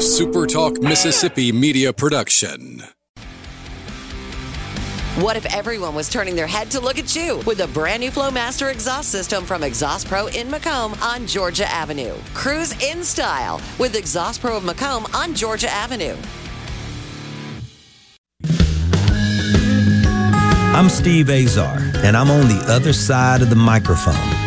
SuperTalk Mississippi media production. What if everyone was turning their head to look at you with a brand new Flowmaster exhaust system from Exhaust Pro in McComb on Georgia Avenue? Cruise in style with Exhaust Pro of McComb on Georgia Avenue. I'm Steve Azar, and I'm on the other side of the microphone,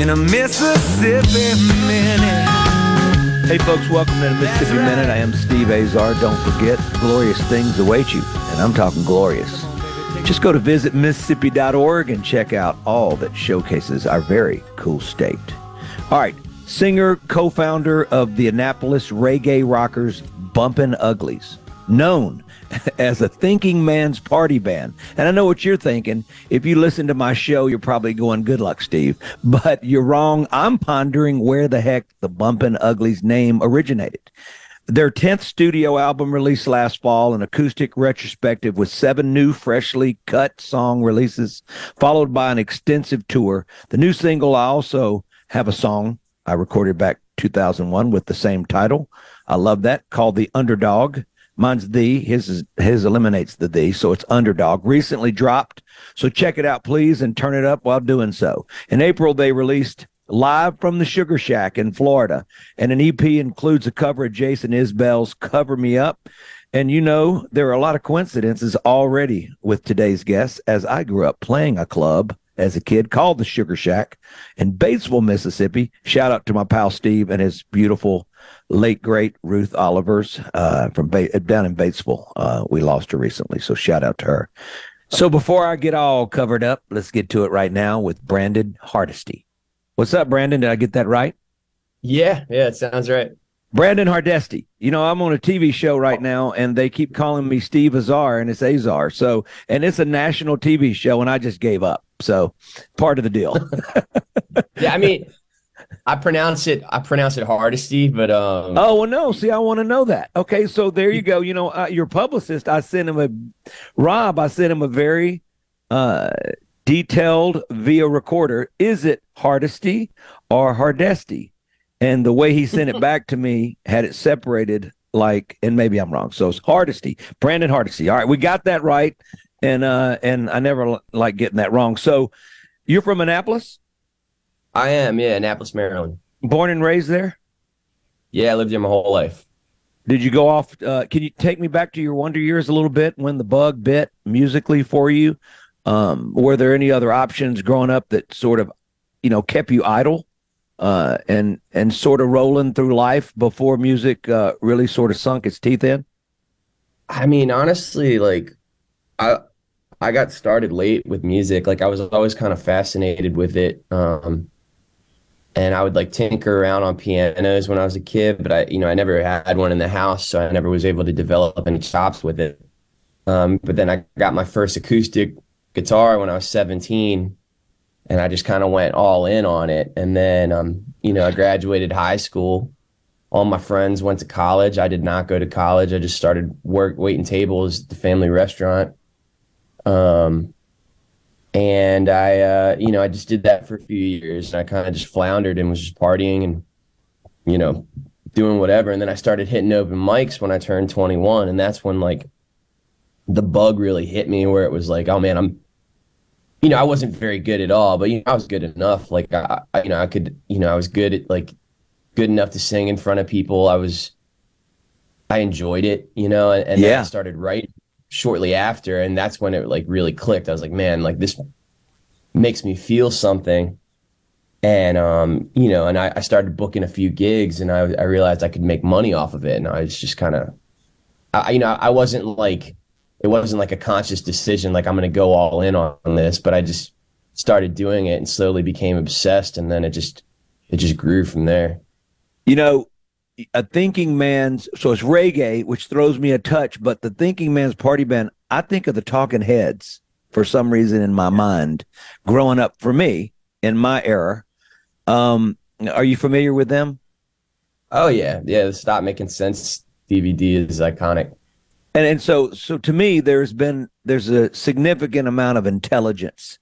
In a Mississippi Minute. Hey, folks, welcome to Mississippi Minute. I am Steve Azar. Don't forget, glorious things await you, and I'm talking glorious. Just go to visitmississippi.org and check out all that showcases our very cool state. All right, singer, co founder of the Annapolis reggae rockers Bumpin' Uglies, known as a thinking man's party band. And I know what you're thinking. If you listen to my show, you're probably going, good luck, Steve. But you're wrong. I'm pondering where the heck the Bumpin' Uglies name originated. Their 10th studio album released last fall, an acoustic retrospective with seven new, freshly cut song releases, followed by an extensive tour. The new single, I also have a song I recorded back 2001 with the same title. I love that, called The Underdog. Mine's the, his is, his eliminates the the, so it's underdog. Recently dropped, so check it out, please, and turn it up while doing so. In April, they released live from the Sugar Shack in Florida, and an EP includes a cover of Jason Isbell's "Cover Me Up." And you know, there are a lot of coincidences already with today's guest, as I grew up playing a club as a kid called the Sugar Shack in Batesville, Mississippi. Shout out to my pal Steve and his beautiful late great Ruth Olivers uh, from ba- down in Batesville. Uh, we lost her recently, so shout out to her. So before I get all covered up, let's get to it right now with Brandon Hardesty. What's up, Brandon? Did I get that right? Yeah, yeah, it sounds right. Brandon Hardesty. You know, I'm on a TV show right now, and they keep calling me Steve Azar, and it's Azar. So, and it's a national TV show, and I just gave up. So, part of the deal. yeah, I mean, I pronounce it. I pronounce it Hardesty, but um. Oh well, no. See, I want to know that. Okay, so there you go. You know, uh, your publicist. I sent him a Rob. I sent him a very uh detailed via recorder. Is it Hardesty or Hardesty? And the way he sent it back to me had it separated like, and maybe I'm wrong. So it's Hardesty, Brandon Hardesty. All right, we got that right, and uh, and I never like getting that wrong. So you're from Annapolis, I am, yeah, Annapolis, Maryland. born and raised there. Yeah, I lived there my whole life. Did you go off? Uh, can you take me back to your wonder years a little bit when the bug bit musically for you? Um, were there any other options growing up that sort of, you know, kept you idle uh, and and sort of rolling through life before music uh, really sort of sunk its teeth in? I mean, honestly, like I I got started late with music. Like I was always kind of fascinated with it. Um and I would like tinker around on pianos when I was a kid, but I you know, I never had one in the house, so I never was able to develop any chops with it. Um but then I got my first acoustic guitar when I was 17 and I just kind of went all in on it. And then um you know, I graduated high school all my friends went to college. I did not go to college. I just started work waiting tables at the family restaurant. Um, and I, uh, you know, I just did that for a few years, and I kind of just floundered and was just partying and, you know, doing whatever. And then I started hitting open mics when I turned 21, and that's when like the bug really hit me, where it was like, oh man, I'm, you know, I wasn't very good at all, but you know, I was good enough. Like I, I you know, I could, you know, I was good at like good enough to sing in front of people. I was, I enjoyed it, you know, and, and then Yeah. I started writing shortly after, and that's when it like really clicked. I was like, man, like this makes me feel something, and um, you know, and I, I started booking a few gigs, and I I realized I could make money off of it, and I was just kind of, I you know, I wasn't like it wasn't like a conscious decision like I'm to go all in on, on this, but I just started doing it and slowly became obsessed, and then it just it just grew from there. You know, a thinking man's so it's reggae, which throws me a touch, but the thinking man's party band, I think of the Talking Heads for some reason in my mind, growing up for me in my era. Um, are you familiar with them? Oh yeah, yeah. the Stop making sense. DVD is iconic. And and so so to me, there's been there's a significant amount of intelligence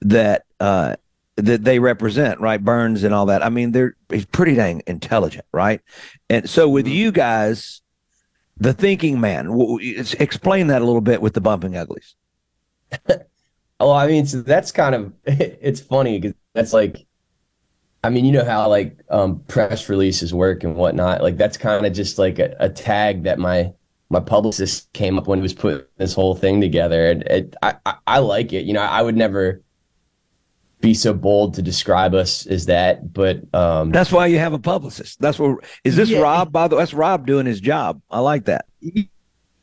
that uh, that they represent, right? Byrne's and all that. I mean, they're he's pretty dang intelligent, right? And so with mm-hmm. you guys, the thinking man, explain that a little bit with the bumping uglies. oh, I mean, so that's kind of it's funny because that's like, I mean, you know how like um, press releases work and whatnot. Like that's kind of just like a, a, tag that my my publicist came up when he was putting this whole thing together, and it, I, I I like it. You know, I would never be so bold to describe us as that, but um, that's why you have a publicist. That's what is this yeah. Rob? By the way, that's Rob doing his job. I like that.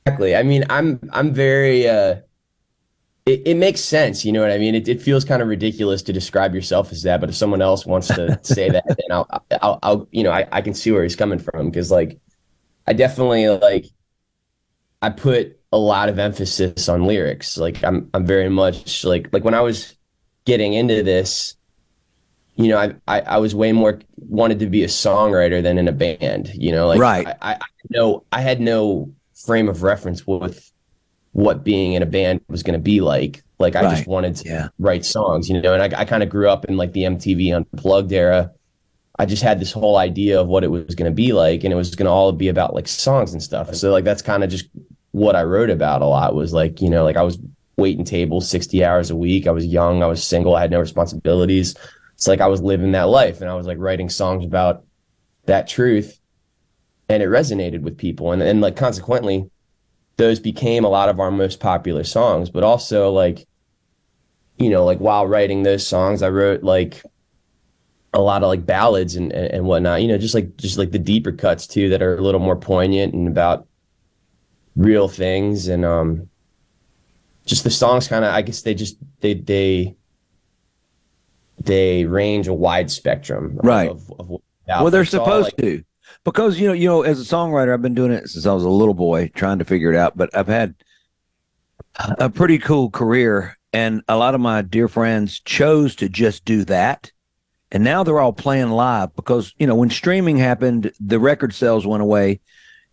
Exactly. I mean, I'm I'm very. Uh, it, it makes sense. You know what I mean? It, it feels kind of ridiculous to describe yourself as that, but if someone else wants to say that, then I'll, I'll, I'll, you know, I, I can see where he's coming from because, like, I definitely like, I put a lot of emphasis on lyrics. Like, I'm, I'm very much like, like when I was getting into this, you know, I, I, I was way more wanted to be a songwriter than in a band. You know, like, right? I, I know I had no frame of reference with what being in a band was going to be like. Like I right. just wanted to yeah. write songs, you know, and I, I kind of grew up in like the MTV Unplugged era. I just had this whole idea of what it was going to be like, and it was going to all be about like songs and stuff. So like that's kind of just what I wrote about a lot was like you know like I was waiting tables sixty hours a week. I was young, I was single, I had no responsibilities. It's like I was living that life, and I was like writing songs about that truth, and it resonated with people, and and like consequently those became a lot of our most popular songs. But also like, you know, like while writing those songs, I wrote like a lot of like ballads and, and whatnot, you know, just like just like the deeper cuts too that are a little more poignant and about real things and um just the songs kind of I guess they just they they they range a wide spectrum right. of, of well they're supposed like, to. Because you know you know as a songwriter i've been doing it since i was a little boy trying to figure it out but i've had a pretty cool career and a lot of my dear friends chose to just do that and now they're all playing live because you know when streaming happened the record sales went away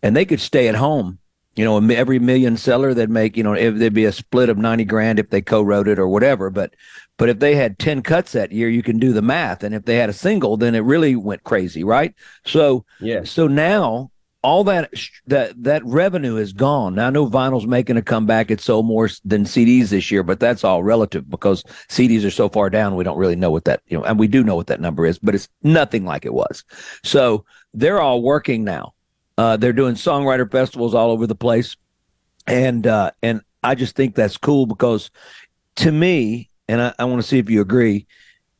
and they could stay at home you know every million seller they'd make you know if there'd be a split of 90 grand if they co-wrote it or whatever but but if they had 10 cuts that year, you can do the math. And if they had a single, then it really went crazy, right? So, yeah. So now all that that that revenue is gone. Now I know vinyl's making a comeback. It sold more than CDs this year, but that's all relative because CDs are so far down. We don't really know what that you know, and we do know what that number is, but it's nothing like it was. So they're all working now. Uh, they're doing songwriter festivals all over the place, and uh, and I just think that's cool because to me and I, I want to see if you agree.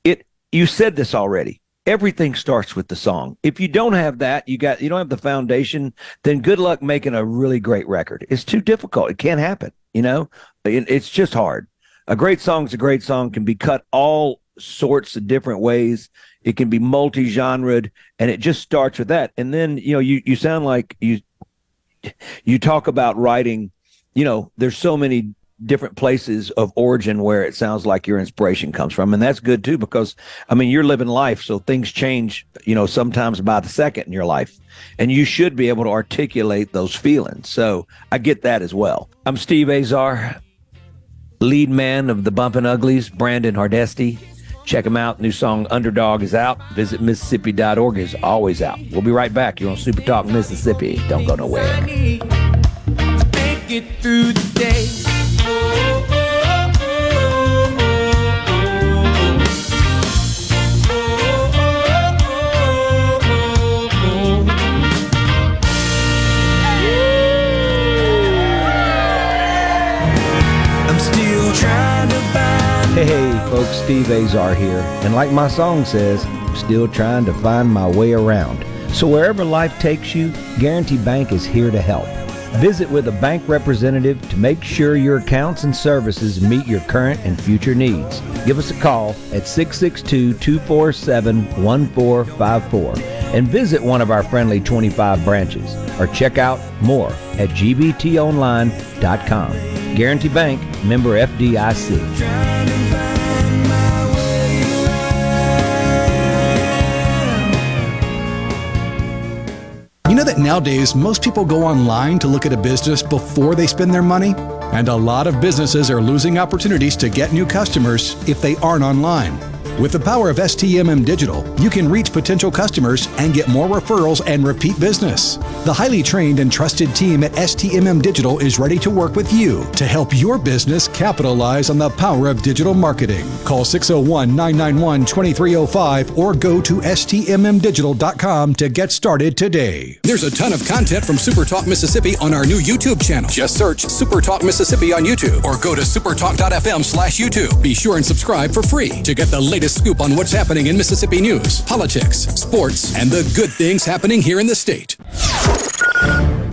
It you said this already. Everything starts with the song. If you don't have that, you got you don't have the foundation, then good luck making a really great record. It's too difficult. It can't happen. You know, it, it's just hard. A great song is a great song can be cut all sorts of different ways. It can be multi-genred, and it just starts with that. And then you know, you you sound like you you talk about writing. You know, there's so many different places of origin where it sounds like your inspiration comes from and that's good too because i mean you're living life so things change you know sometimes by the second in your life and you should be able to articulate those feelings so i get that as well i'm steve azar lead man of the bumpin' uglies brandon hardesty check him out. New song underdog is out. Visit mississippi.org is always out. We'll be right back you're on super talk mississippi. Don't go nowhere Steve Azar here, and like my song says, I'm still trying to find my way around. So wherever life takes you, Guarantee Bank is here to help. Visit with a bank representative to make sure your accounts and services meet your current and future needs. Give us a call at 662 247 1454 and visit one of our friendly 25 branches or check out more at gbtonline.com. Guarantee Bank, member FDIC. You know that nowadays most people go online to look at a business before they spend their money? And a lot of businesses are losing opportunities to get new customers if they aren't online. With the power of STMM Digital, you can reach potential customers and get more referrals and repeat business. The highly trained and trusted team at STMM Digital is ready to work with you to help your business capitalize on the power of digital marketing. Call 601 991 2305 or go to STMMDigital.com to get started today. There's a ton of content from Super Talk Mississippi on our new YouTube channel. Just search Super Talk Mississippi on YouTube or go to supertalk.fm slash YouTube. Be sure and subscribe for free to get the latest scoop on what's happening in Mississippi news, politics, sports, and the good things happening here in the state.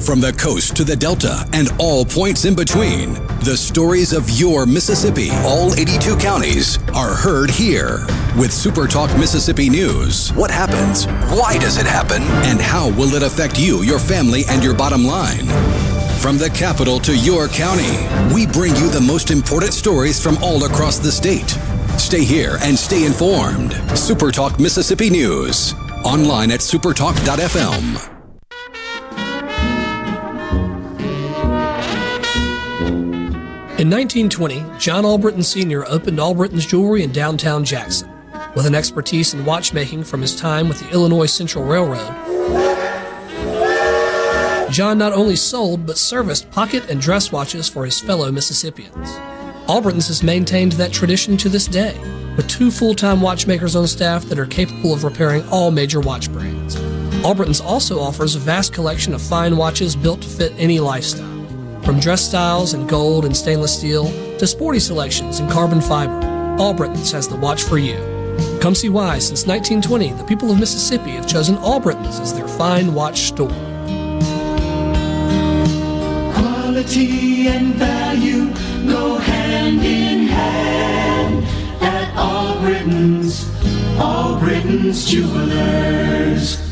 From the coast to the delta and all points in between, the stories of your Mississippi, all 82 counties, are heard here. With Super Talk Mississippi News, what happens? Why does it happen? And how will it affect you, your family, and your bottom line? From the capital to your county, we bring you the most important stories from all across the state. Stay here and stay informed. Super Talk Mississippi News. Online at supertalk.fm. In 1920, John Albritton Sr. opened Albritton's Jewelry in downtown Jackson. With an expertise in watchmaking from his time with the Illinois Central Railroad, John not only sold but serviced pocket and dress watches for his fellow Mississippians. Albritton's has maintained that tradition to this day, with two full time watchmakers on staff that are capable of repairing all major watch brands. Albritton's also offers a vast collection of fine watches built to fit any lifestyle. From dress styles in gold and stainless steel to sporty selections in carbon fiber, Albritton's has the watch for you. Come see why, since 1920, the people of Mississippi have chosen Albritton's as their fine watch store. Quality and value hand in hand at Albritton's, All Britain's Jewelers.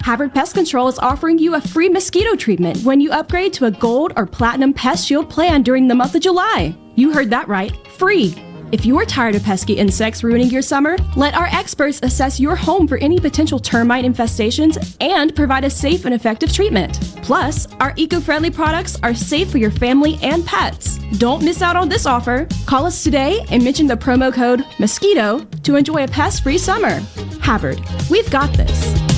Havard Pest Control is offering you a free mosquito treatment when you upgrade to a gold or platinum pest shield plan during the month of July. You heard that right. Free. If you are tired of pesky insects ruining your summer, let our experts assess your home for any potential termite infestations and provide a safe and effective treatment. Plus, our eco friendly products are safe for your family and pets. Don't miss out on this offer. Call us today and mention the promo code MOSQUITO to enjoy a pest free summer. Havard, we've got this.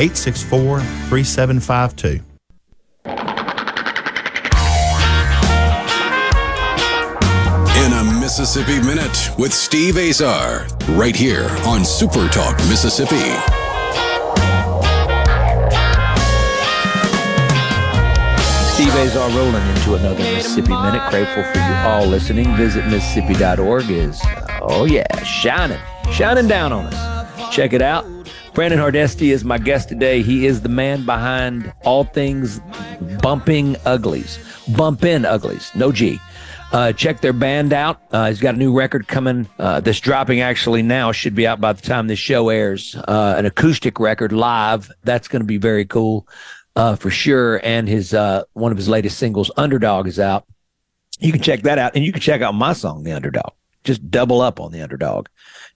864 3752. In a Mississippi Minute with Steve Azar, right here on Super Talk Mississippi. Steve Azar rolling into another Mississippi Minute. Grateful for you all listening. Visit Mississippi.org is, oh yeah, shining, shining down on us. Check it out. Brandon Hardesty is my guest today. He is the man behind all things bumping uglies, bumpin' uglies, no G. Uh, check their band out. Uh, he's got a new record coming uh, that's dropping actually now, should be out by the time this show airs. Uh, an acoustic record live. That's going to be very cool uh, for sure. And his uh, one of his latest singles, Underdog, is out. You can check that out, and you can check out my song, The Underdog. Just double up on The Underdog.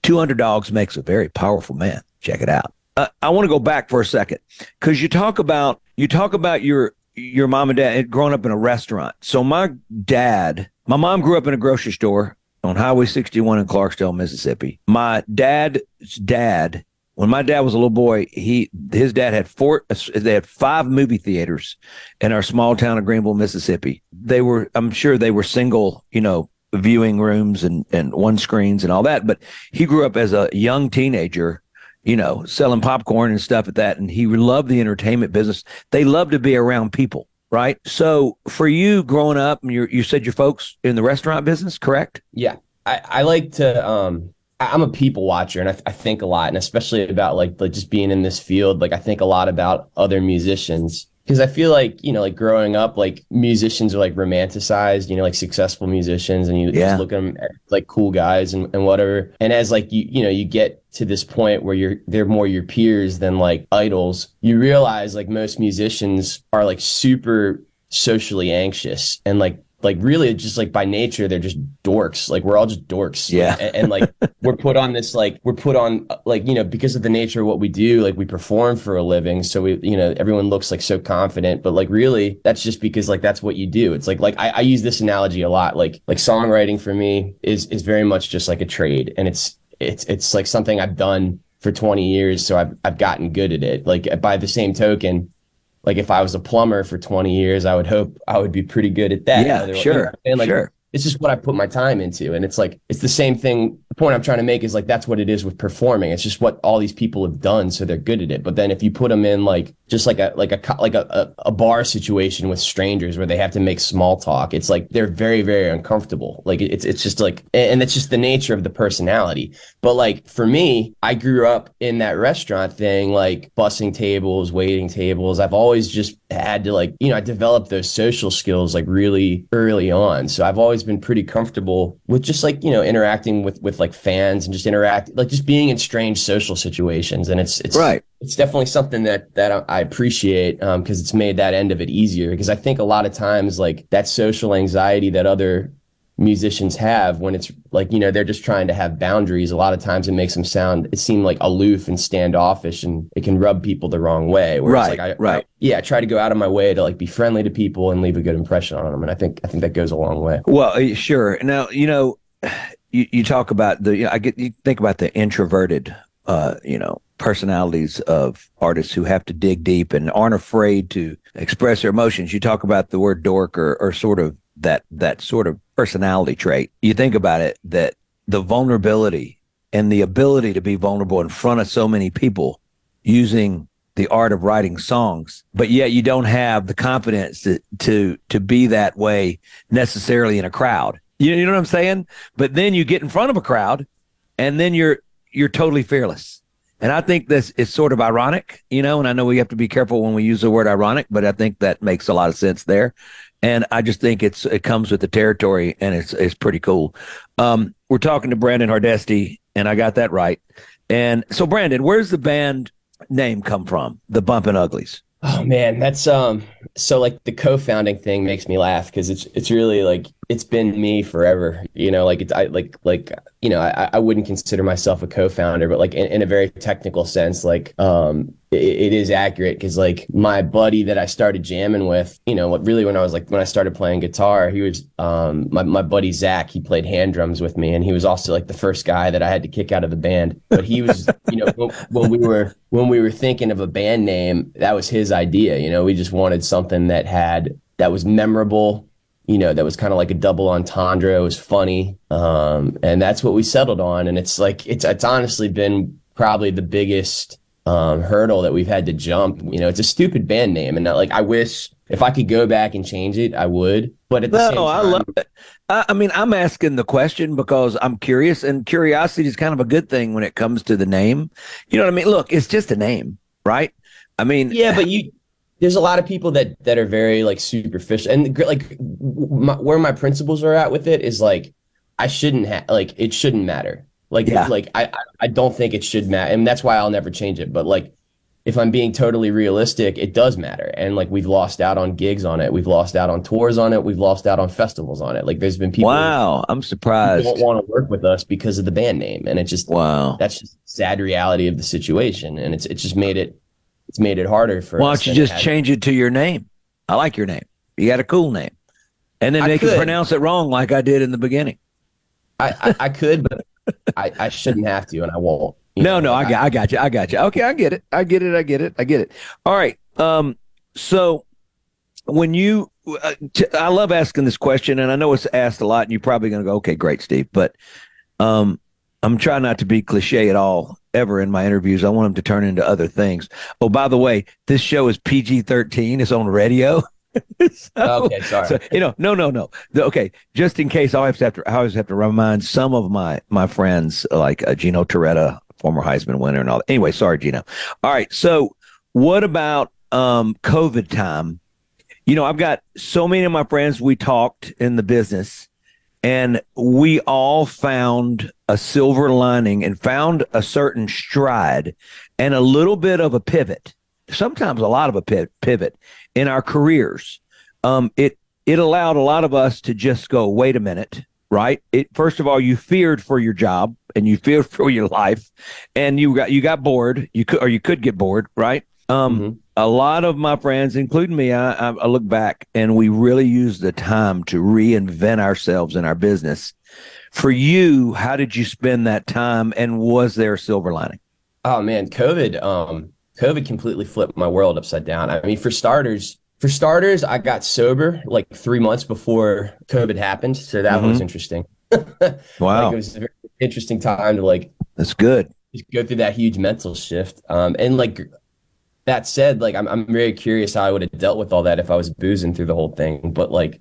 Two underdogs makes a very powerful man. Check it out. Uh, I want to go back for a second because you talk about you talk about your your mom and dad growing up in a restaurant. So my dad, my mom grew up in a grocery store on Highway 61 in Clarksdale, Mississippi. My dad's dad when my dad was a little boy, he his dad had four. They had five movie theaters in our small town of Greenville, Mississippi. They were, I'm sure, they were single, you know, viewing rooms and and one screens and all that. But he grew up as a young teenager, you know, selling popcorn and stuff at that, and he loved the entertainment business. They love to be around people, right? So for you growing up, you you said your folks in the restaurant business, correct? Yeah, I, I like to um I'm a people watcher and I, I, think a lot, and especially about like like just being in this field. Like I think a lot about other musicians because I feel like you know, like growing up, like musicians are like romanticized. You know, like successful musicians, and you yeah. just look at them like cool guys and, and whatever. And as like you you know you get to this point where you're they're more your peers than like idols, you realize like most musicians are like super socially anxious and like like really just like by nature they're just dorks. Like we're all just dorks. Yeah. and, and like we're put on this like we're put on like you know because of the nature of what we do like we perform for a living. So we you know everyone looks like so confident. But like really that's just because like that's what you do. It's like like I, I use this analogy a lot. Like like songwriting for me is is very much just like a trade. And it's it's it's like something I've done for 20 years. So I've I've gotten good at it. Like by the same token like if I was a plumber for 20 years, I would hope I would be pretty good at that. Yeah, sure. And like, sure. It's just what I put my time into. And it's like, it's the same thing. The point I'm trying to make is like, that's what it is with performing. It's just what all these people have done. So they're good at it. But then if you put them in like, just like a, like a, like a, a, bar situation with strangers where they have to make small talk, it's like, they're very, very uncomfortable. Like it's, it's just like, and it's just the nature of the personality. But like for me, I grew up in that restaurant thing, like bussing tables, waiting tables. I've always just had to like, you know, I developed those social skills like really early on. So I've always been pretty comfortable with just like you know interacting with with like fans and just interact like just being in strange social situations. And it's it's right. it's definitely something that that I appreciate because um, it's made that end of it easier. Because I think a lot of times like that social anxiety that other musicians have when it's like you know they're just trying to have boundaries a lot of times it makes them sound it seem like aloof and standoffish and it can rub people the wrong way. Right like I, right. I, yeah I try to go out of my way to like be friendly to people and leave a good impression on them and I think I think that goes a long way. Well uh, sure. Now you know you, you talk about the you know, I get you think about the introverted uh you know personalities of artists who have to dig deep and aren't afraid to express their emotions you talk about the word dork or, or sort of that that sort of personality trait. You think about it that the vulnerability and the ability to be vulnerable in front of so many people using the art of writing songs, but yet you don't have the confidence to to to be that way necessarily in a crowd. You, you know what I'm saying? But then you get in front of a crowd and then you're you're totally fearless. And I think this is sort of ironic, you know, and I know we have to be careful when we use the word ironic, but I think that makes a lot of sense there and I just think it's it comes with the territory, and it's it's pretty cool. Um, we're talking to Brandon Hardesty, and I got that right. And so, Brandon, where's the band name come from? The Bumpin' Uglies. Oh man, that's um. So like the co-founding thing makes me laugh because it's it's really like it's been me forever. You know, like it's I like like you know I I wouldn't consider myself a co-founder, but like in, in a very technical sense, like um it, it is accurate because like my buddy that I started jamming with, you know, what really when I was like when I started playing guitar, he was um my my buddy Zach. He played hand drums with me, and he was also like the first guy that I had to kick out of the band. But he was, you know, when, when we were when we were thinking of a band name, that was his idea. You know, we just wanted something that had that was memorable you know, that was kind of like a double entendre. It was funny. Um, and that's what we settled on. And it's like, it's, it's honestly been probably the biggest, um, hurdle that we've had to jump. You know, it's a stupid band name. And like, I wish if I could go back and change it, I would. But at the no, same time, I love it. I, I mean, I'm asking the question because I'm curious, and curiosity is kind of a good thing when it comes to the name. You know what I mean? Look, it's just a name, right? I mean, yeah, but you, there's a lot of people that that are very like superficial and like my, where my principles are at with it is like I shouldn't have like it shouldn't matter. Like Yeah. like I I don't think it should matter, and that's why I'll never change it. But like if I'm being totally realistic, it does matter. And like we've lost out on gigs on it, we've lost out on tours on it, we've lost out on festivals on it. Like there's been people wow, I'm who surprised. don't want to work with us because of the band name, and it just Wow. that's just sad reality of the situation, and it's it's just made it it's made it harder for. Why don't you just change it to your name? I like your name. You got a cool name. And then I they can pronounce it wrong like I did in the beginning. I, I, I could, but I, I shouldn't have to, and I won't. No, know, no, I got, I got you, I got you. Okay, I get it, I get it, I get it, I get it. All right. Um, so when you, uh, t- I love asking this question, and I know it's asked a lot, and you're probably going to go, okay, great, Steve, but um, I'm trying not to be cliche at all ever in my interviews. I want them to turn into other things. Oh, by the way, this show is PG-13. It's on radio. So- Okay, sorry. so, you know, no, no, no. The- okay, just in case, I always have to. I always have to remind some of my my friends, like uh, Gino Torretta, former Heisman winner, and all. that. Anyway, sorry, Gino. All right, so what about um, COVID time? You know, I've got so many of my friends. We talked in the business, and we all found a silver lining and found a certain stride and a little bit of a pivot. Sometimes a lot of a pivot in our careers. Um, it it allowed a lot of us to just go, wait a minute, right? It first of all, you feared for your job and you feared for your life, and you got you got bored. You could or you could get bored, right? Um, A lot of my friends, including me, I, I, look back and we really used the time to reinvent ourselves in our business. For you, how did you spend that time, and was there a silver lining? Oh man, COVID. Um, COVID completely flipped my world upside down. I mean, for starters, for starters, I got sober like three months before COVID happened, so that was Mhm. interesting. Wow. Like, it was a very interesting time to like That's good. just go through that huge mental shift. Um, and like that said, like I'm I'm very curious how I would have dealt with all that if I was boozing through the whole thing. But like,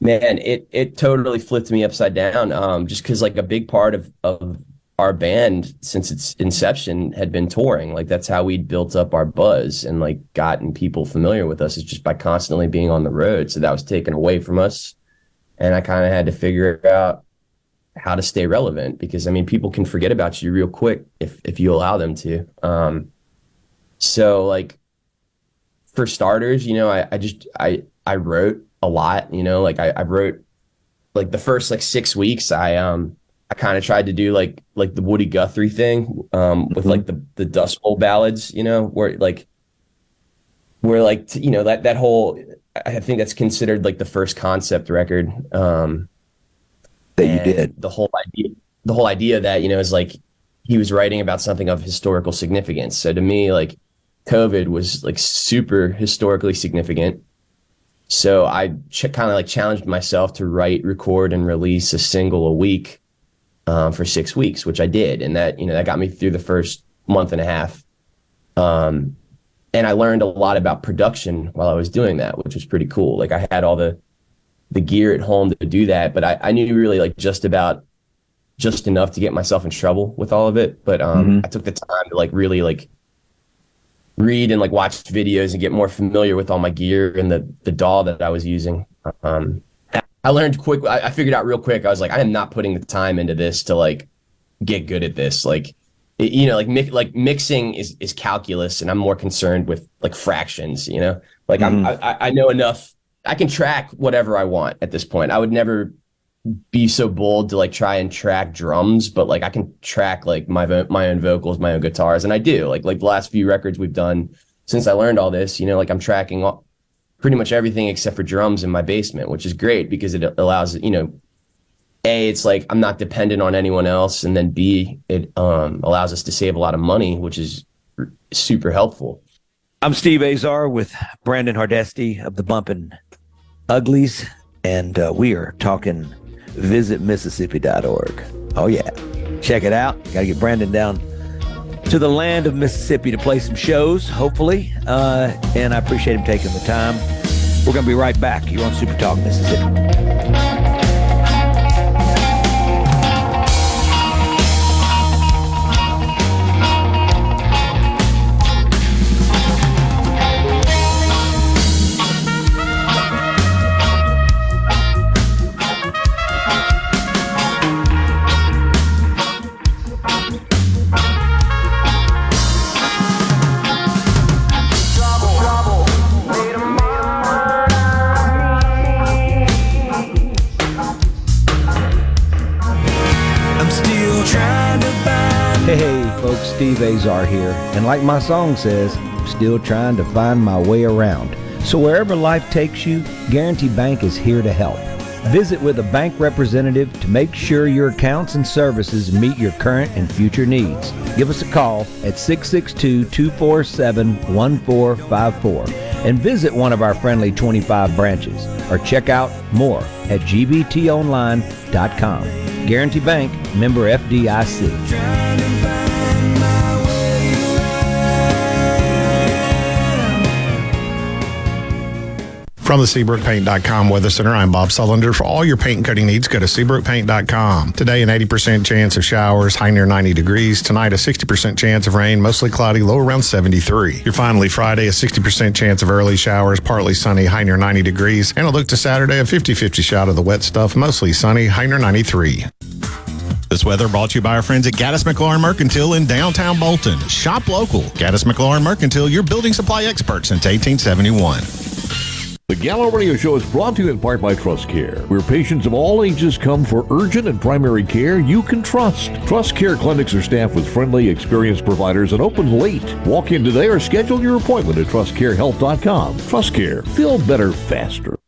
man, it it totally flipped me upside down. Um, just because like a big part of of our band since its inception had been touring. Like that's how we'd built up our buzz and like gotten people familiar with us is just by constantly being on the road. So that was taken away from us. And I kind of had to figure out how to stay relevant because I mean people can forget about you real quick if if you allow them to. Um, so like for starters, you know, I, I just I I wrote a lot, you know, like I, I wrote like the first like six weeks I um I kind of tried to do like like the Woody Guthrie thing um with like the the Dust Bowl ballads, you know, where like where like you know that that whole I think that's considered like the first concept record um That you did. the whole idea the whole idea that you know is like he was writing about something of historical significance so to me like covid was like super historically significant so i ch- kind of like challenged myself to write record and release a single a week um, for six weeks which i did and that you know that got me through the first month and a half um, and i learned a lot about production while i was doing that which was pretty cool like i had all the the gear at home to do that, but I, I knew really like just about just enough to get myself in trouble with all of it. But um, Mhm. I took the time to like really like read and like watch videos and get more familiar with all my gear and the the DAW that I was using. Um, I learned quick. I, I figured out real quick. I was like, I am not putting the time into this to like get good at this. Like, it- you know, like mi- like mixing is is calculus, and I'm more concerned with like fractions. You know, like I'm I, I- I know enough. I can track whatever I want at this point. I would never be so bold to like try and track drums, but like I can track like my vo- my own vocals, my own guitars, and I do. Like like the last few records we've done since I learned all this, you know, like I'm tracking all, pretty much everything except for drums in my basement, which is great because it allows you know, a it's like I'm not dependent on anyone else, and then b it um allows us to save a lot of money, which is r- super helpful. I'm Steve Azar with Brandon Hardesty of the Bumpin' Uglies. and uh, we are talking visitmississippi.org. Oh, yeah. Check it out. Got to get Brandon down to the land of Mississippi to play some shows, hopefully. Uh, and I appreciate him taking the time. We're going to be right back. You're on Super Talk Mississippi. Azar here. And like my song says, I'm still trying to find my way around. So wherever life takes you, Guarantee Bank is here to help. Visit with a bank representative to make sure your accounts and services meet your current and future needs. Give us a call at 662 247 1454 and visit one of our friendly 25 branches or check out more at gbtonline.com. Guarantee Bank, member FDIC. From the SeabrookPaint.com Weather Center, I'm Bob Sullender. For all your paint and coating needs, go to SeabrookPaint.com. Today, an 80% chance of showers, high near 90 degrees. Tonight, a 60% chance of rain, mostly cloudy, low around 73. Your finally Friday, a 60% chance of early showers, partly sunny, high near 90 degrees. And a look to Saturday, a 50 50 shot of the wet stuff, mostly sunny, high near 93. This weather brought to you by our friends at Gaddis McLaurin Mercantile in downtown Bolton. Shop local. Gaddis McLaurin Mercantile, your building supply expert since 1871. The Gallo Radio Show is brought to you in part by Trust Care, where patients of all ages come for urgent and primary care you can trust. Trust Care clinics are staffed with friendly, experienced providers and open late. Walk in today or schedule your appointment at trustcarehealth.com. Trust Care, feel better faster.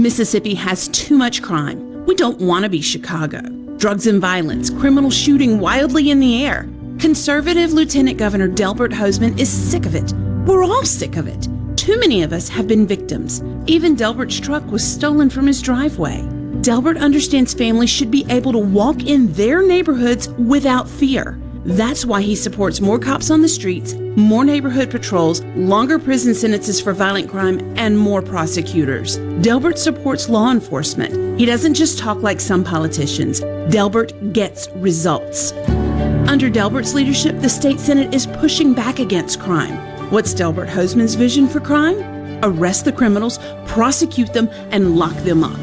Mississippi has too much crime. We don't want to be Chicago. Drugs and violence, criminal shooting wildly in the air. Conservative Lieutenant Governor Delbert Hosemann is sick of it. We're all sick of it. Too many of us have been victims. Even Delbert's truck was stolen from his driveway. Delbert understands families should be able to walk in their neighborhoods without fear. That's why he supports more cops on the streets, more neighborhood patrols, longer prison sentences for violent crime, and more prosecutors. Delbert supports law enforcement. He doesn't just talk like some politicians. Delbert gets results. Under Delbert's leadership, the state senate is pushing back against crime. What's Delbert Hosemann's vision for crime? Arrest the criminals, prosecute them, and lock them up.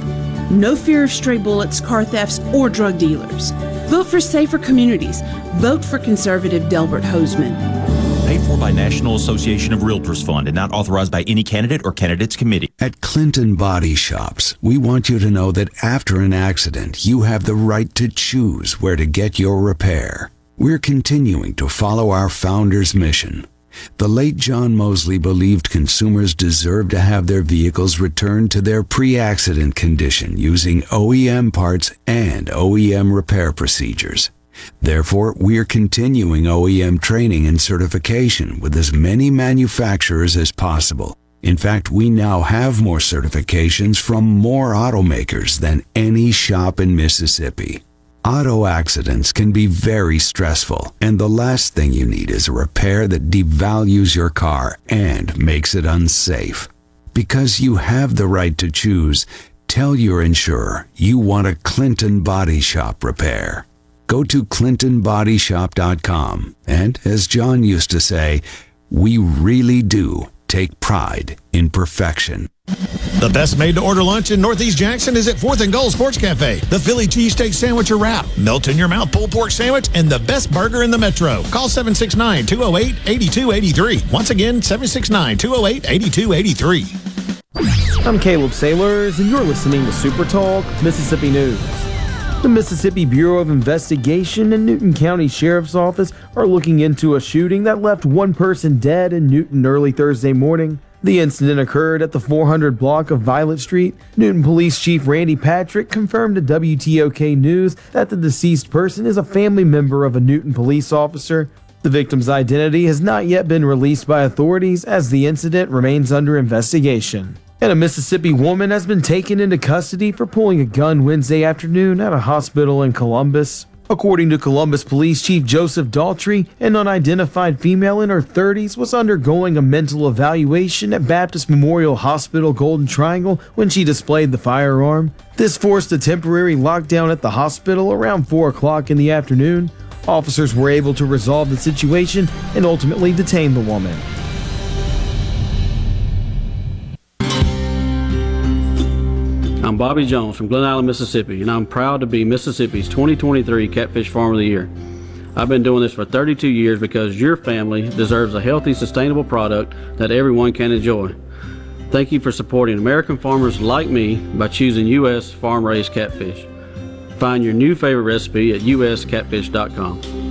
No fear of stray bullets, car thefts, or drug dealers. Vote for safer communities. Vote for conservative Delbert Hosemann. Paid for by National Association of Realtors Fund and not authorized by any candidate or candidates committee. At Clinton Body Shops, we want you to know that after an accident, you have the right to choose where to get your repair. We're continuing to follow our founder's mission. The late John Mosley believed consumers deserve to have their vehicles returned to their pre-accident condition using OEM parts and OEM repair procedures. Therefore, we're continuing OEM training and certification with as many manufacturers as possible. In fact, we now have more certifications from more automakers than any shop in Mississippi. Auto accidents can be very stressful, and the last thing you need is a repair that devalues your car and makes it unsafe. Because you have the right to choose, tell your insurer you want a Clinton Body Shop repair. Go to ClintonBodyShop.com, and as John used to say, we really do take pride in perfection. The best made to order lunch in Northeast Jackson is at 4th and Gold Sports Cafe. The Philly cheesesteak sandwich or wrap, melt in your mouth pulled pork sandwich, and the best burger in the metro. Call 769 208 8283. Once again, 769 208 8283. I'm Caleb Sailors, and you're listening to Super Talk Mississippi News. The Mississippi Bureau of Investigation and Newton County Sheriff's Office are looking into a shooting that left one person dead in Newton early Thursday morning. The incident occurred at the 400 block of Violet Street. Newton Police Chief Randy Patrick confirmed to WTOK News that the deceased person is a family member of a Newton police officer. The victim's identity has not yet been released by authorities as the incident remains under investigation. And a Mississippi woman has been taken into custody for pulling a gun Wednesday afternoon at a hospital in Columbus. According to Columbus Police Chief Joseph Daughtry, an unidentified female in her 30s was undergoing a mental evaluation at Baptist Memorial Hospital Golden Triangle when she displayed the firearm. This forced a temporary lockdown at the hospital around 4 o'clock in the afternoon. Officers were able to resolve the situation and ultimately detain the woman. I'm Bobby Jones from Glen Allan, Mississippi, and I'm proud to be Mississippi's 2023 Catfish Farmer of the Year. I've been doing this for 32 years because your family deserves a healthy, sustainable product that everyone can enjoy. Thank you for supporting American farmers like me by choosing U.S. farm raised catfish. Find your new favorite recipe at uscatfish.com.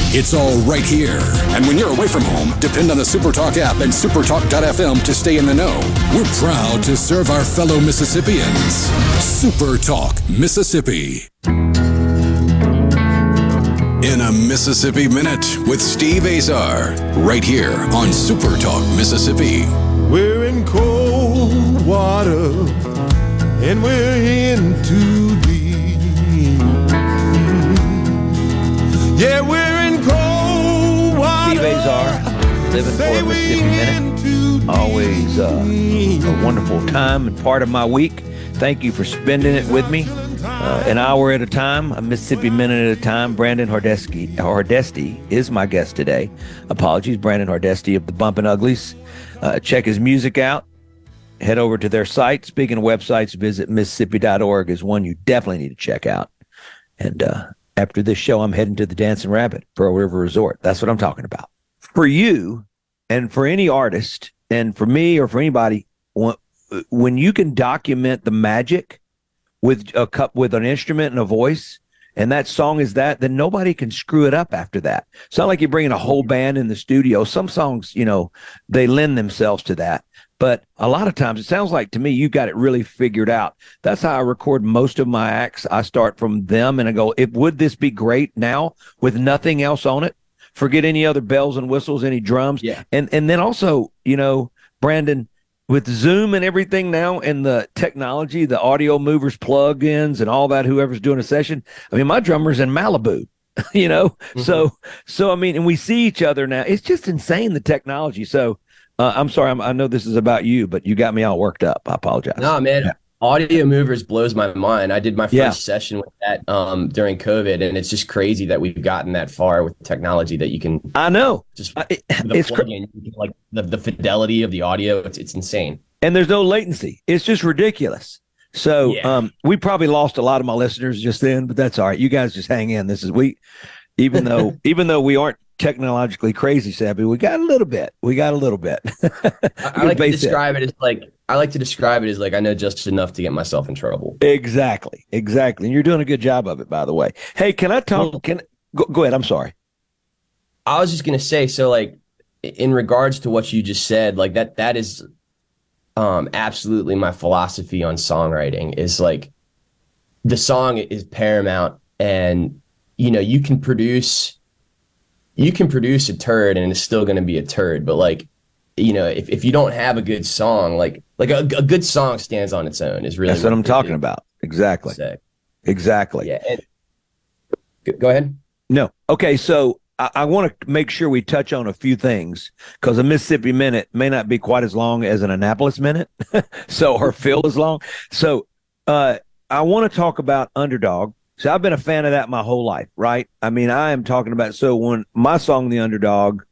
It's all right here. And when you're away from home, depend on the Supertalk app and supertalk.fm to stay in the know. We're proud to serve our fellow Mississippians. Supertalk, Mississippi. In a Mississippi Minute with Steve Azar, right here on Supertalk, Mississippi. We're in cold water and we're in too deep. Yeah, we're cold water. Living for a Mississippi Minute. Always uh, a wonderful time and part of my week. Thank you for spending it with me. Uh, an hour at a time, a Mississippi minute at a time. Brandon Hardesty, Hardesty is my guest today. Apologies, Brandon Hardesty of the Bumpin' Uglies. Uh, check his music out. Head over to their site. Speaking of websites, visit Mississippi.org is one you definitely need to check out. And uh, after this show, I'm heading to the Dancing Rabbit, Pearl River Resort. That's what I'm talking about. For you and for any artist, and for me or for anybody, when you can document the magic with a cup with an instrument and a voice and that song is that then nobody can screw it up after that it's not like you're bringing a whole band in the studio some songs you know they lend themselves to that but a lot of times it sounds like to me you got it really figured out that's how i record most of my acts i start from them and i go if would this be great now with nothing else on it forget any other bells and whistles any drums yeah and and then also you know brandon with Zoom and everything now and the technology, the Audiomovers, plugins, and all that, whoever's doing a session. I mean, my drummer's in Malibu, you know? Mm-hmm. So, so, I mean, and we see each other now. It's just insane, the technology. So, uh, I'm sorry. I'm, i know this is about you, but you got me all worked up. I apologize. No, man. Yeah Audiomovers blows my mind. I did my first yeah. session with that um, during COVID, and it's just crazy that we've gotten that far with technology that you can. I know. Just it, it's cr- in, like the, the fidelity of the audio. It's it's insane. And there's no latency. It's just ridiculous. So yeah. um, we probably lost a lot of my listeners just then, but that's all right. You guys just hang in. This is we, even though even though we aren't technologically crazy savvy. We got a little bit. We got a little bit. I, like to describe it. it as like I like to describe it as like I know just enough to get myself in trouble. Exactly, exactly. And you're doing a good job of it, by the way. Hey, can I talk? Can go, go ahead? I'm sorry. I was just gonna say, so like in regards to what you just said, like that that is um absolutely my philosophy on songwriting is like the song is paramount and you know you can produce you can produce a turd and it's still going to be a turd but like you know if, if you don't have a good song like like a, a good song stands on its own is really that's what, what i'm talking about. Exactly. Exactly. Yeah and, go ahead. No. Okay so I, I want to make sure we touch on a few things because a Mississippi minute may not be quite as long as an Annapolis minute, so or feel is long. So, uh, I want to talk about underdog So I've been a fan of that my whole life, right? I mean, I am talking about so when my song, "The Underdog,"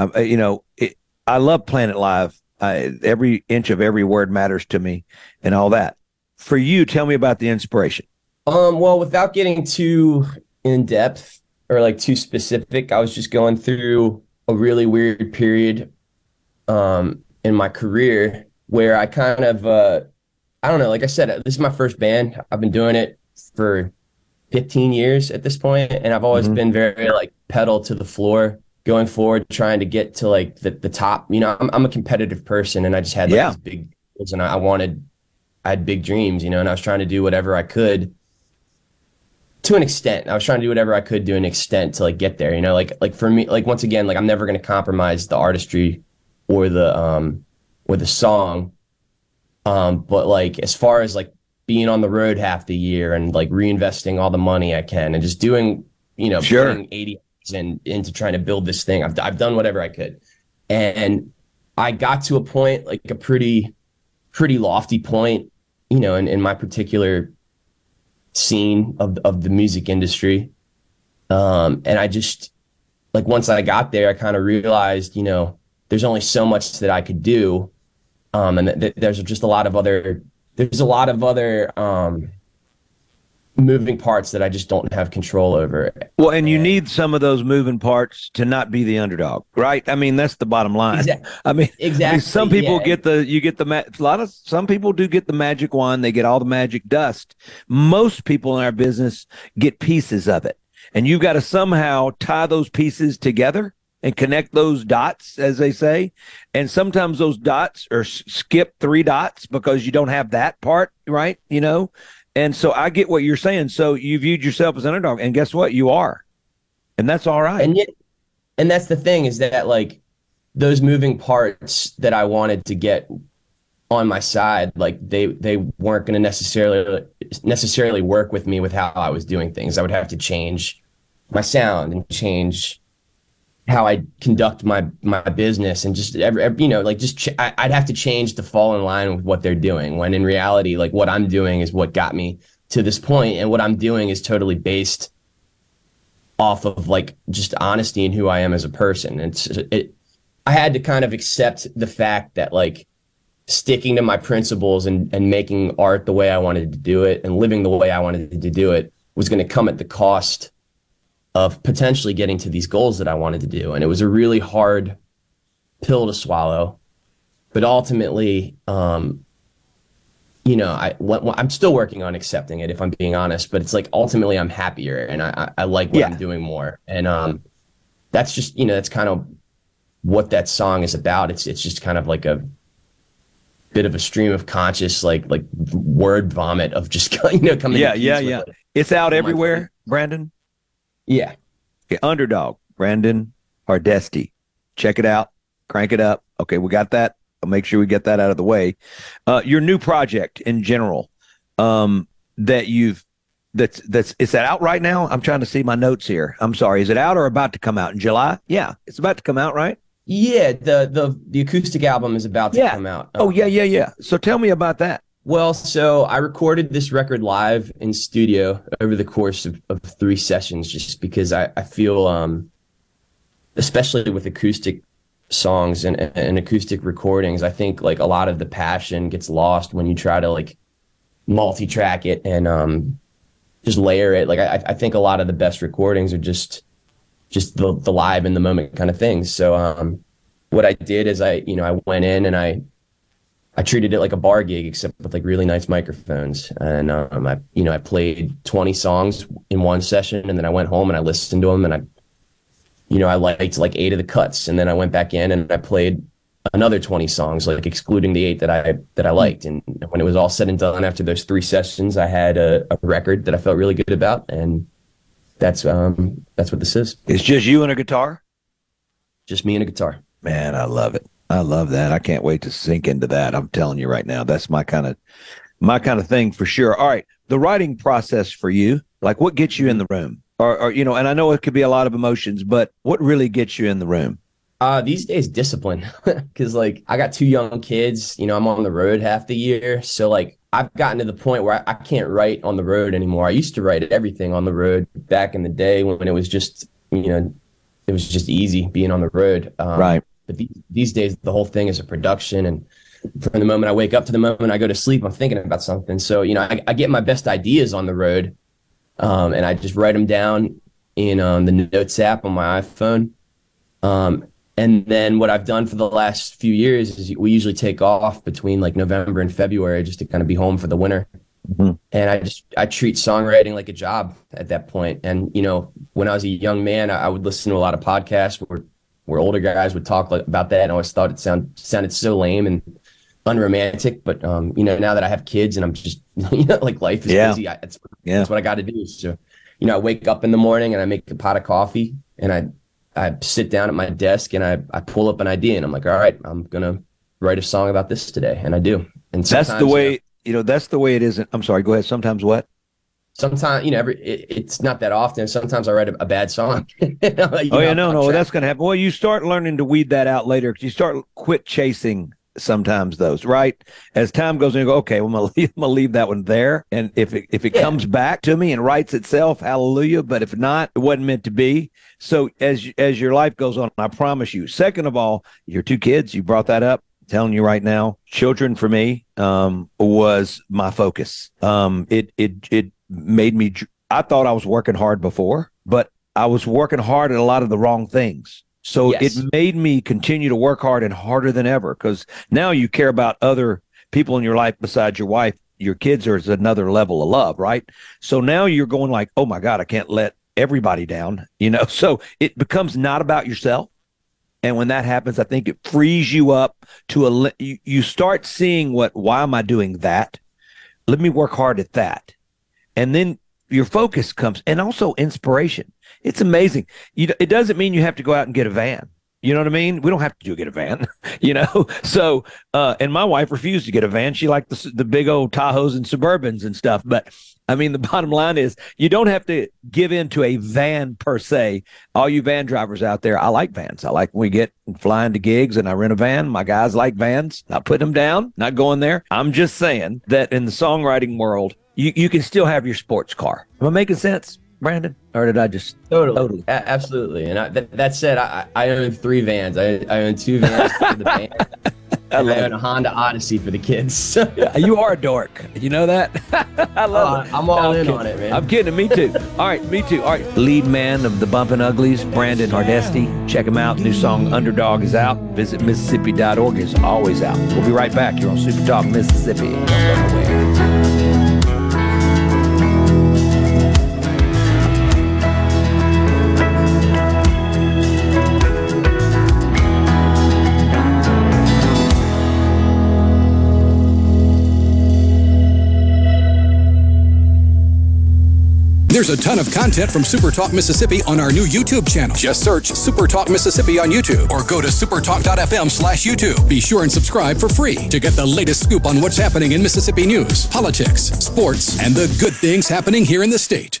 um, uh, you know, it, I love playing it live. I, every inch of every word matters to me, and all that. For you, tell me about the inspiration. Um, well, without getting too in depth or like too specific, I was just going through a really weird period um in my career where I kind of uh I don't know, like I said, this is my first band. I've been doing it for 15 years at this point, and I've always Mhm. been very like pedal to the floor going forward, trying to get to like the, the top. You know, I'm, I'm a competitive person, and I just had like Yeah. these big goals, and I, I wanted, I had big dreams, you know, and I was trying to do whatever I could to an extent. I was trying to do whatever I could to an extent to like get there, you know, like like for me, like once again, like I'm never going to compromise the artistry or the um or the song. Um, but like as far as like being on the road half the year and like reinvesting all the money I can and just doing, you know, Sure. putting 80 hours in, into trying to build this thing. I've, I've done whatever I could. And I got to a point, like a pretty, pretty lofty point, you know, in, in my particular scene of, of the music industry. Um, and I just, like, once I got there, I kind of realized, you know, there's only so much that I could do. Um, and th- th- there's just a lot of other, there's a lot of other, um, moving parts that I just don't have control over. Well, and you need some of those moving parts to not be the underdog, right? I mean, that's the bottom line. I mean, I mean, Exactly, some people yeah. get the you get the ma- a lot of some people do get the magic wand. They get all the magic dust. Most people in our business get pieces of it, and you've got to somehow tie those pieces together and connect those dots, as they say. And sometimes those dots s- skip three dots because you don't have that part, right? You know. And so I get what you're saying. So you viewed yourself as an underdog, and guess what? You are, and that's all right. And yet, and that's the thing is that like those moving parts that I wanted to get on my side, like they they weren't going to necessarily necessarily work with me with how I was doing things. I would have to change my sound and change how I conduct my my business and just every, every you know like just ch- I, I'd have to change to fall in line with what they're doing. When in reality, like what I'm doing is what got me to this point, and what I'm doing is totally based off of like just honesty and who I am as a person. It's it. I had to kind of accept the fact that like sticking to my principles and and making art the way I wanted to do it and living the way I wanted to do it was going to come at the cost of potentially getting to these goals that I wanted to do. And it was a really hard pill to swallow, but ultimately, um, you know, I I'm still working on accepting it if I'm being honest, but it's like ultimately I'm happier and I, I, I like what Yeah. I'm doing more. And, um, that's just, you know, that's kind of what that song is about. It's, it's just kind of like a bit of a stream of conscious, like, like word vomit of just, you know, coming. yeah, yeah, yeah. it. It's out Oh, everywhere, Brandon. Yeah. Okay, underdog, Brandon Hardesty. Check it out. Crank it up. Okay, we got that. I'll make sure we get that out of the way. Uh, your new project in general, um, that you've that's that's is that out right now? I'm trying to see my notes here. I'm sorry. Is it out or about to come out in July? Yeah, it's about to come out, right? Yeah, the the the acoustic album is about to Yeah. come out. Oh yeah, yeah, yeah. So tell me about that. Well, so I recorded this record live in studio over the course of, of three sessions, just because I, I feel, um, especially with acoustic songs and, and acoustic recordings, I think like a lot of the passion gets lost when you try to like multi-track it and um, just layer it. Like I, I think a lot of the best recordings are just just the the live in the moment kind of things. So um, what I did is I you know I went in and I I treated it like a bar gig, except with like really nice microphones. And um, I, you know, I played 20 songs in one session, and then I went home and I listened to them, and I, you know, I liked like eight of the cuts, and then I went back in and I played another 20 songs, like excluding the eight that I that I liked. And when it was all said and done, after those three sessions, I had a, a record that I felt really good about, and that's um that's what this is. It's just you and a guitar. Just me and a guitar. Man, I love it. I love that. I can't wait to sink into that. I'm telling you right now, that's my kind of my kind of thing for sure. All right, the writing process for you, like what gets you in the room, or, or you know, and I know it could be a lot of emotions, but what really gets you in the room? Uh, these days, discipline, because like I got two young kids. You know, I'm on the road half the year, so like I've gotten to the point where I, I can't write on the road anymore. I used to write everything on the road back in the day when it was just you know it was just easy being on the road. Um, Right. But these, these days, the whole thing is a production, and from the moment I wake up to the moment I go to sleep, I'm thinking about something. So you know, I, I get my best ideas on the road, um, and I just write them down in um, the Notes app on my iPhone. Um, and then what I've done for the last few years is we usually take off between like November and February just to kind of be home for the winter. And I just I treat songwriting like a job at that point. And you know, when I was a young man, I, I would listen to a lot of podcasts where where older guys would talk like, about that, and I always thought it sound sounded so lame and unromantic. But um, you know, now that I have kids and I'm just you know, like life is Yeah. busy, I, that's Yeah. that's what I got to do. So, you know, I wake up in the morning and I make a pot of coffee and I I sit down at my desk and I I pull up an idea and I'm like, all right, I'm gonna write a song about this today, and I do. And That's the you way. know, You know, that's the way it is. I'm sorry. Go ahead. Sometimes what? Sometimes you know every it, it's not that often. Sometimes I write a, a bad song. You know, oh yeah, no, no, tra- that's going to happen. Well, you start learning to weed that out later because you start quit chasing sometimes those right as time goes on. You go, okay, well, I'm gonna leave, I'm gonna leave that one there, and if it if it comes back to me and writes itself, hallelujah. But if not, it wasn't meant to be. So as as your life goes on, I promise you. Second of all, your two kids, you brought that up. telling you right now, children for me um, was my focus. Um, it it it made me. I thought I was working hard before, but I was working hard at a lot of the wrong things. So Yes. it made me continue to work hard and harder than ever because now you care about other people in your life besides your wife. Your kids are another level of love, right? So now you're going like, oh my God, I can't let everybody down, you know? So it becomes not about yourself. And when that happens, I think it frees you up to a, you, you start seeing what, why am I doing that? Let me work hard at that. And then your focus comes and also inspiration. It's amazing. You, it doesn't mean you have to go out and get a van. You know what I mean? We don't have to do get a van, you know. So, uh, and my wife refused to get a van. She liked the the big old Tahoes and Suburbans and stuff. But I mean, the bottom line is you don't have to give in to a van per se. All you van drivers out there, I like vans. I like when we get flying to gigs and I rent a van. My guys like vans. Not putting them down, not going there. I'm just saying that in the songwriting world, you, you can still have your sports car. Am I making sense, Brandon? Or did I just Totally, totally? A- absolutely. And I, that, that said, I, I own three vans. I, I own two vans for the band. I I own a Honda Odyssey for the kids. you are a dork. You know that? I love it. Uh, I'm all No, in kidding. on it, man. I'm kidding. Me too. All right, me too. All right. Lead man of the Bumpin' Uglies, Brandon Hardesty. Check him out. New song Underdog is out. Visit Mississippi.org is always out. We'll be right back. You're on Super Talk Mississippi. There's a ton of content from Super Talk Mississippi on our new YouTube channel. Just search Super Talk Mississippi on YouTube or go to supertalk.fm slash YouTube. Be sure and subscribe for free to get the latest scoop on what's happening in Mississippi news, politics, sports, and the good things happening here in the state.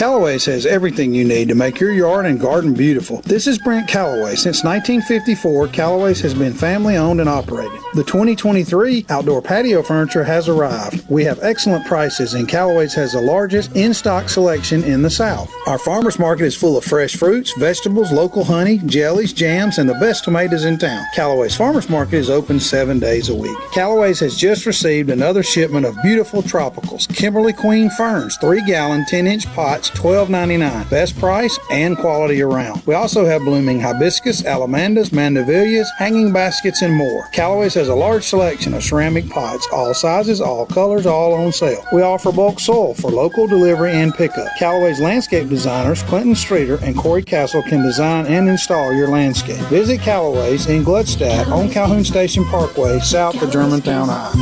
Callaway's has everything you need to make your yard and garden beautiful. This is Brent Callaway. Since 1954, Callaway's has been family owned and operated. The 2023 outdoor patio furniture has arrived. We have excellent prices, and Callaway's has the largest in stock selection in the South. Our farmers market is full of fresh fruits, vegetables, local honey, jellies, jams, and the best tomatoes in town. Callaway's Farmers Market is open seven days a week. Callaway's has just received another shipment of beautiful tropicals. Kimberly Queen ferns, 3 gallon, 10 inch pots, $12.99. Best price and quality around. We also have blooming hibiscus, allamandas, mandevillas, hanging baskets, and more. Callaway's has a large selection of ceramic pots, all sizes, all colors, all on sale. We offer bulk soil for local delivery and pickup. Callaway's landscape designers, Clinton Streeter and Corey Castle, can design and install your landscape. Visit Callaway's in Gluckstadt on Calhoun Station Parkway, south of Germantown, Iowa.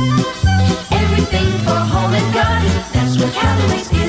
Everything for home and garden, that's what Callaway's is.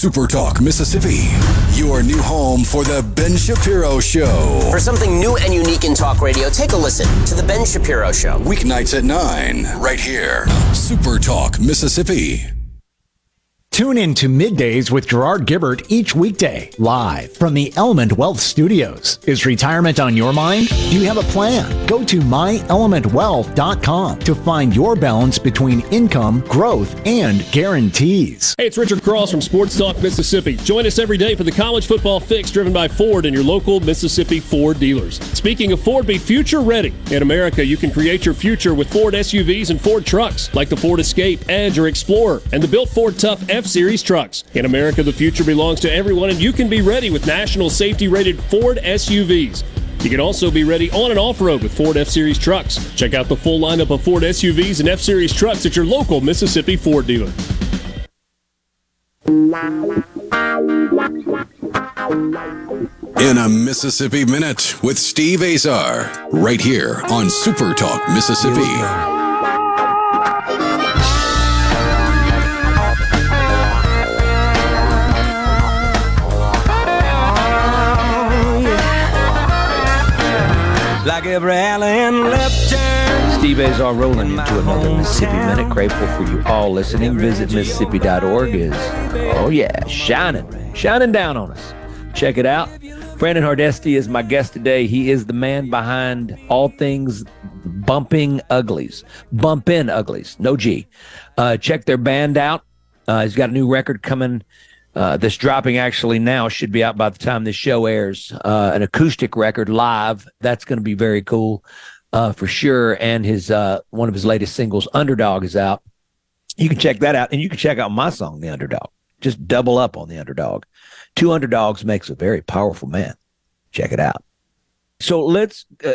Super Talk Mississippi, your new home for the Ben Shapiro Show. For something new and unique in talk radio, take a listen to The Ben Shapiro Show. Weeknights at 9, right here. Super Talk Mississippi. Tune in to Middays with Gerard Gibert each weekday, live from the Element Wealth Studios. Is retirement on your mind? Do you have a plan? Go to myelementwealth.com to find your balance between income, growth, and guarantees. Hey, it's Richard Cross from Sports Talk Mississippi. Join us every day for the college football fix driven by Ford and your local Mississippi Ford dealers. Speaking of Ford, be future ready. In America, you can create your future with Ford SUVs and Ford trucks like the Ford Escape, Edge, or Explorer, and the built Ford Tough F Series trucks. In America, the future belongs to everyone, and you can be ready with national safety rated Ford SUVs. You can also be ready on and off road with Ford F Series trucks. Check out the full lineup of Ford SUVs and F Series trucks at your local Mississippi Ford dealer. In a Mississippi Minute with Steve Azar, right here on Super Talk Mississippi. Alley and left turn. Steve Azar rolling into another Mississippi Minute. Grateful for you all listening. Visit Mississippi.org is, oh yeah, shining, shining down on us. Check it out. Brandon Hardesty is my guest today. He is the man behind all things bumping uglies, bump in uglies, no G. Uh, check their band out. Uh, he's got a new record coming uh, that's dropping actually now should be out by the time this show airs. Uh, an acoustic record live. That's going to be very cool uh, for sure. And his uh, one of his latest singles, Underdog, is out. You can check that out, and you can check out my song, The Underdog. Just double up on The Underdog. Two underdogs makes a very powerful man. Check it out. So let's, uh,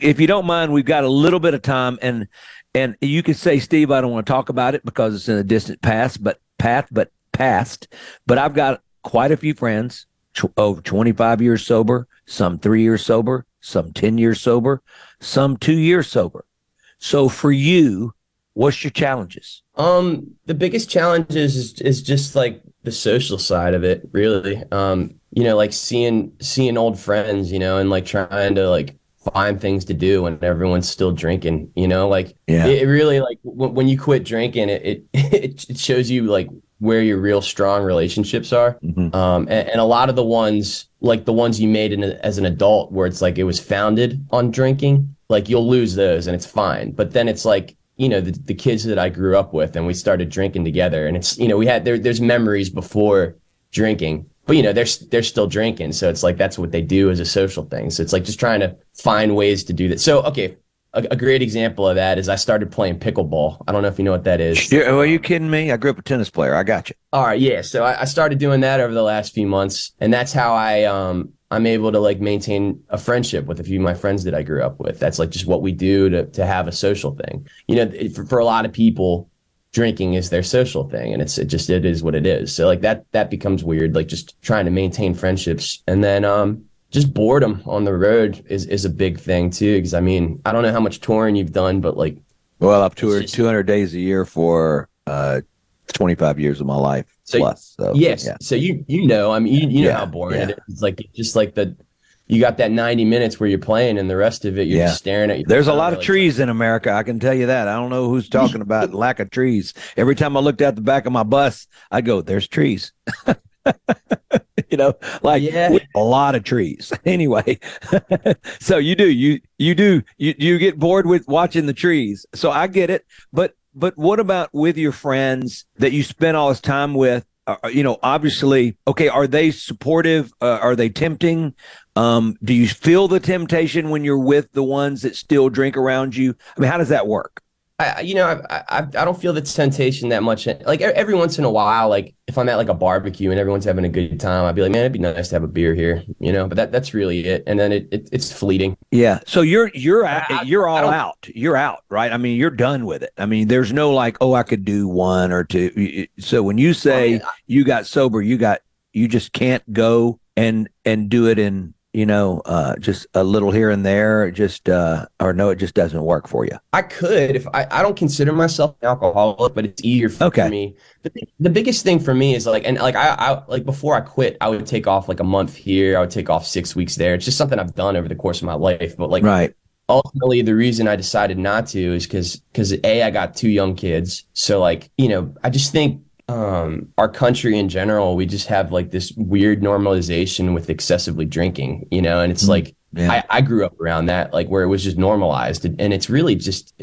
if you don't mind, we've got a little bit of time, and and you could say, Steve, I don't want to talk about it because it's in a distant past, but path, but past. But I've got quite a few friends tw- over 25 years sober, some three years sober, some 10 years sober, some two years sober. So for you, what's your challenges? Um, the biggest challenge is is just like the social side of it, really. Um, you know, like seeing seeing old friends, you know, and like trying to like find things to do when everyone's still drinking, you know, like Yeah. it, really like when, when you quit drinking, it, it it shows you like where your real strong relationships are. Um, and, and a lot of the ones like the ones you made in a, as an adult, where it's like it was founded on drinking, like you'll lose those and it's fine. But then it's like you know the, the kids that I grew up with and we started drinking together and it's you know we had there there's memories before drinking. But you know, they're they're still drinking, so it's like that's what they do as a social thing. So it's like just trying to find ways to do that. So okay, a, a great example of that is I started playing pickleball. I don't know if you know what that is. You're, are you kidding me? I grew up a tennis player. I got you. All right, yeah. So I, I started doing that over the last few months, and that's how I um I'm able to like maintain a friendship with a few of my friends that I grew up with. That's like just what we do to to have a social thing. You know, it, for, for a lot of people, drinking is their social thing, and it's it just it is what it is. So like that that becomes weird. Like just trying to maintain friendships, and then um just boredom on the road is is a big thing too. Because I mean, I don't know how much touring you've done, but like, Well, I've toured 200 days a year for uh, 25 years of my life So plus. So, yes, yeah. so you you know, I mean, you, you know Yeah, how boring yeah. it is. It's like just like the you got that ninety minutes where you're playing, and the rest of it you're Yeah. just staring at. Your There's a lot of like- trees in America. I can tell you that. I don't know who's talking about lack of trees. Every time I looked out the back of my bus, I go, "There's trees." you know, like a lot of trees. Anyway, so you do you you do you you get bored with watching the trees. So I get it, but but what about with your friends that you spend all this time with? Uh, you know, obviously, okay. Are they supportive? Uh, are they tempting? Um, do you feel the temptation when you're with the ones that still drink around you? I mean, how does that work? I, I- you know, I, I I don't feel the temptation that much. Eh, like e- every once in a while, like if I'm at like a barbecue and everyone's having a good time, I'd be like, man, it'd be nice to have a beer here, you know. But that that's really it. And then it, it it's fleeting. Yeah. So you're you're out, you're all out. You're out, right? I mean, you're done with it. I mean, there's no like, oh, I could do one or two. So when you say you got sober, you got you just can't go and and do it in you know uh just a little here and there just uh or no it just doesn't work for you I could if I, I don't consider myself an alcoholic, but it's easier for Okay. me. The, the biggest thing for me is like, and like I, I like before I quit, I would take off like a month here. I would take off six weeks there. It's just something I've done over the course of my life. But like, right ultimately the reason I decided not to is because because a I got two young kids, so like you know I just think um our country in general we just have like this weird normalization with excessively drinking, you know, and it's like I, I grew up around that like where it was just normalized and, and it's really just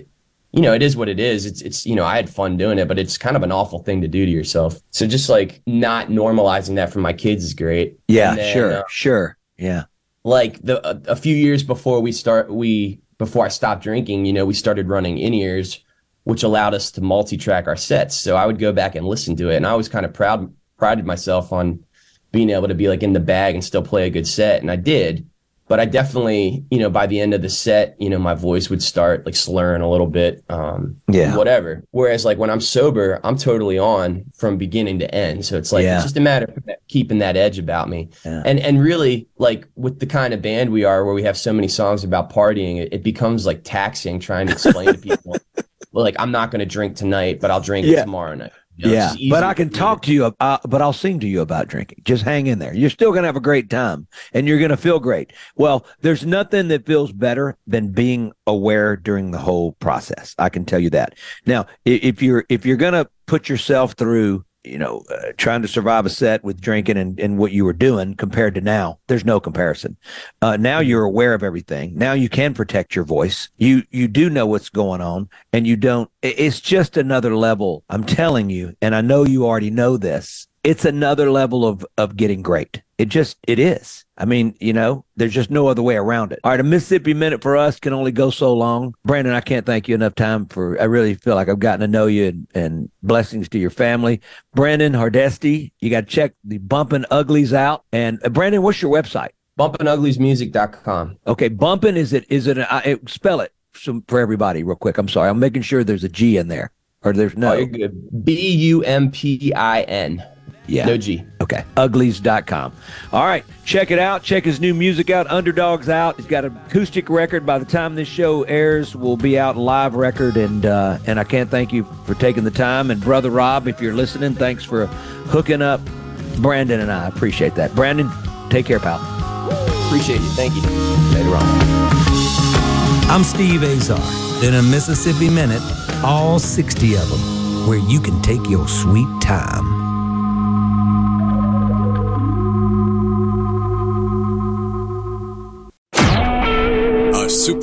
you know it is what it is. It's it's you know i had fun doing it but it's kind of an awful thing to do to yourself. So just like not normalizing that for my kids is great. Yeah then, sure uh, sure yeah. like the a, a few years before we start we before I stopped drinking, you know, we started running in ears, which allowed us to multi-track our sets. So I would go back and listen to it, and I was kind of proud prided myself on being able to be like in the bag and still play a good set, and I did. But I definitely, you know, by the end of the set, you know, my voice would start like slurring a little bit, um, Yeah. whatever. Whereas like when I'm sober, I'm totally on from beginning to end. So it's like Yeah. it's just a matter of keeping that edge about me. And and really like with the kind of band we are, where we have so many songs about partying, it, it becomes like taxing trying to explain to people, well, like I'm not going to drink tonight, but I'll drink Yeah. tomorrow night. You know, yeah, but I can talk to you. Uh, but I'll sing to you about drinking. Just hang in there. You're still gonna have a great time, and you're gonna feel great. Well, there's nothing that feels better than being aware during the whole process. I can tell you that. Now, if you're if you're gonna put yourself through, you know, uh, trying to survive a set with drinking and, and what you were doing compared to now, there's no comparison. Uh, now you're aware of everything. Now you can protect your voice. You you do know what's going on, and you don't. It's just another level. I'm telling you, and I know you already know this. It's another level of of getting great. It just it is. I mean, you know, there's just no other way around it. All right, a Mississippi minute for us can only go so long. Brandon, I can't thank you enough time for. I really feel like I've gotten to know you and, and blessings to your family. Brandon Hardesty, you got to check the Bumpin' Uglies out. And uh, Brandon, what's your website? Bumpin'Ugliesmusic.com. Okay, bumping is it? Is it? Uh, it spell it some, for everybody real quick. I'm sorry, I'm making sure there's a G in there, or there's no. Oh, you're good. B U M P I N. Yeah. No G. Okay. Uglies.com. All right. Check it out. Check his new music out. Underdog's out. He's got an acoustic record. By the time this show airs, we'll be out live record. And uh, and I can't thank you for taking the time. And brother Rob, if you're listening, thanks for hooking up Brandon and I. Appreciate that. Brandon, take care, pal. Appreciate you. Thank you. Later on. I'm Steve Azar. In a Mississippi Minute, all 60 of them, where you can take your sweet time.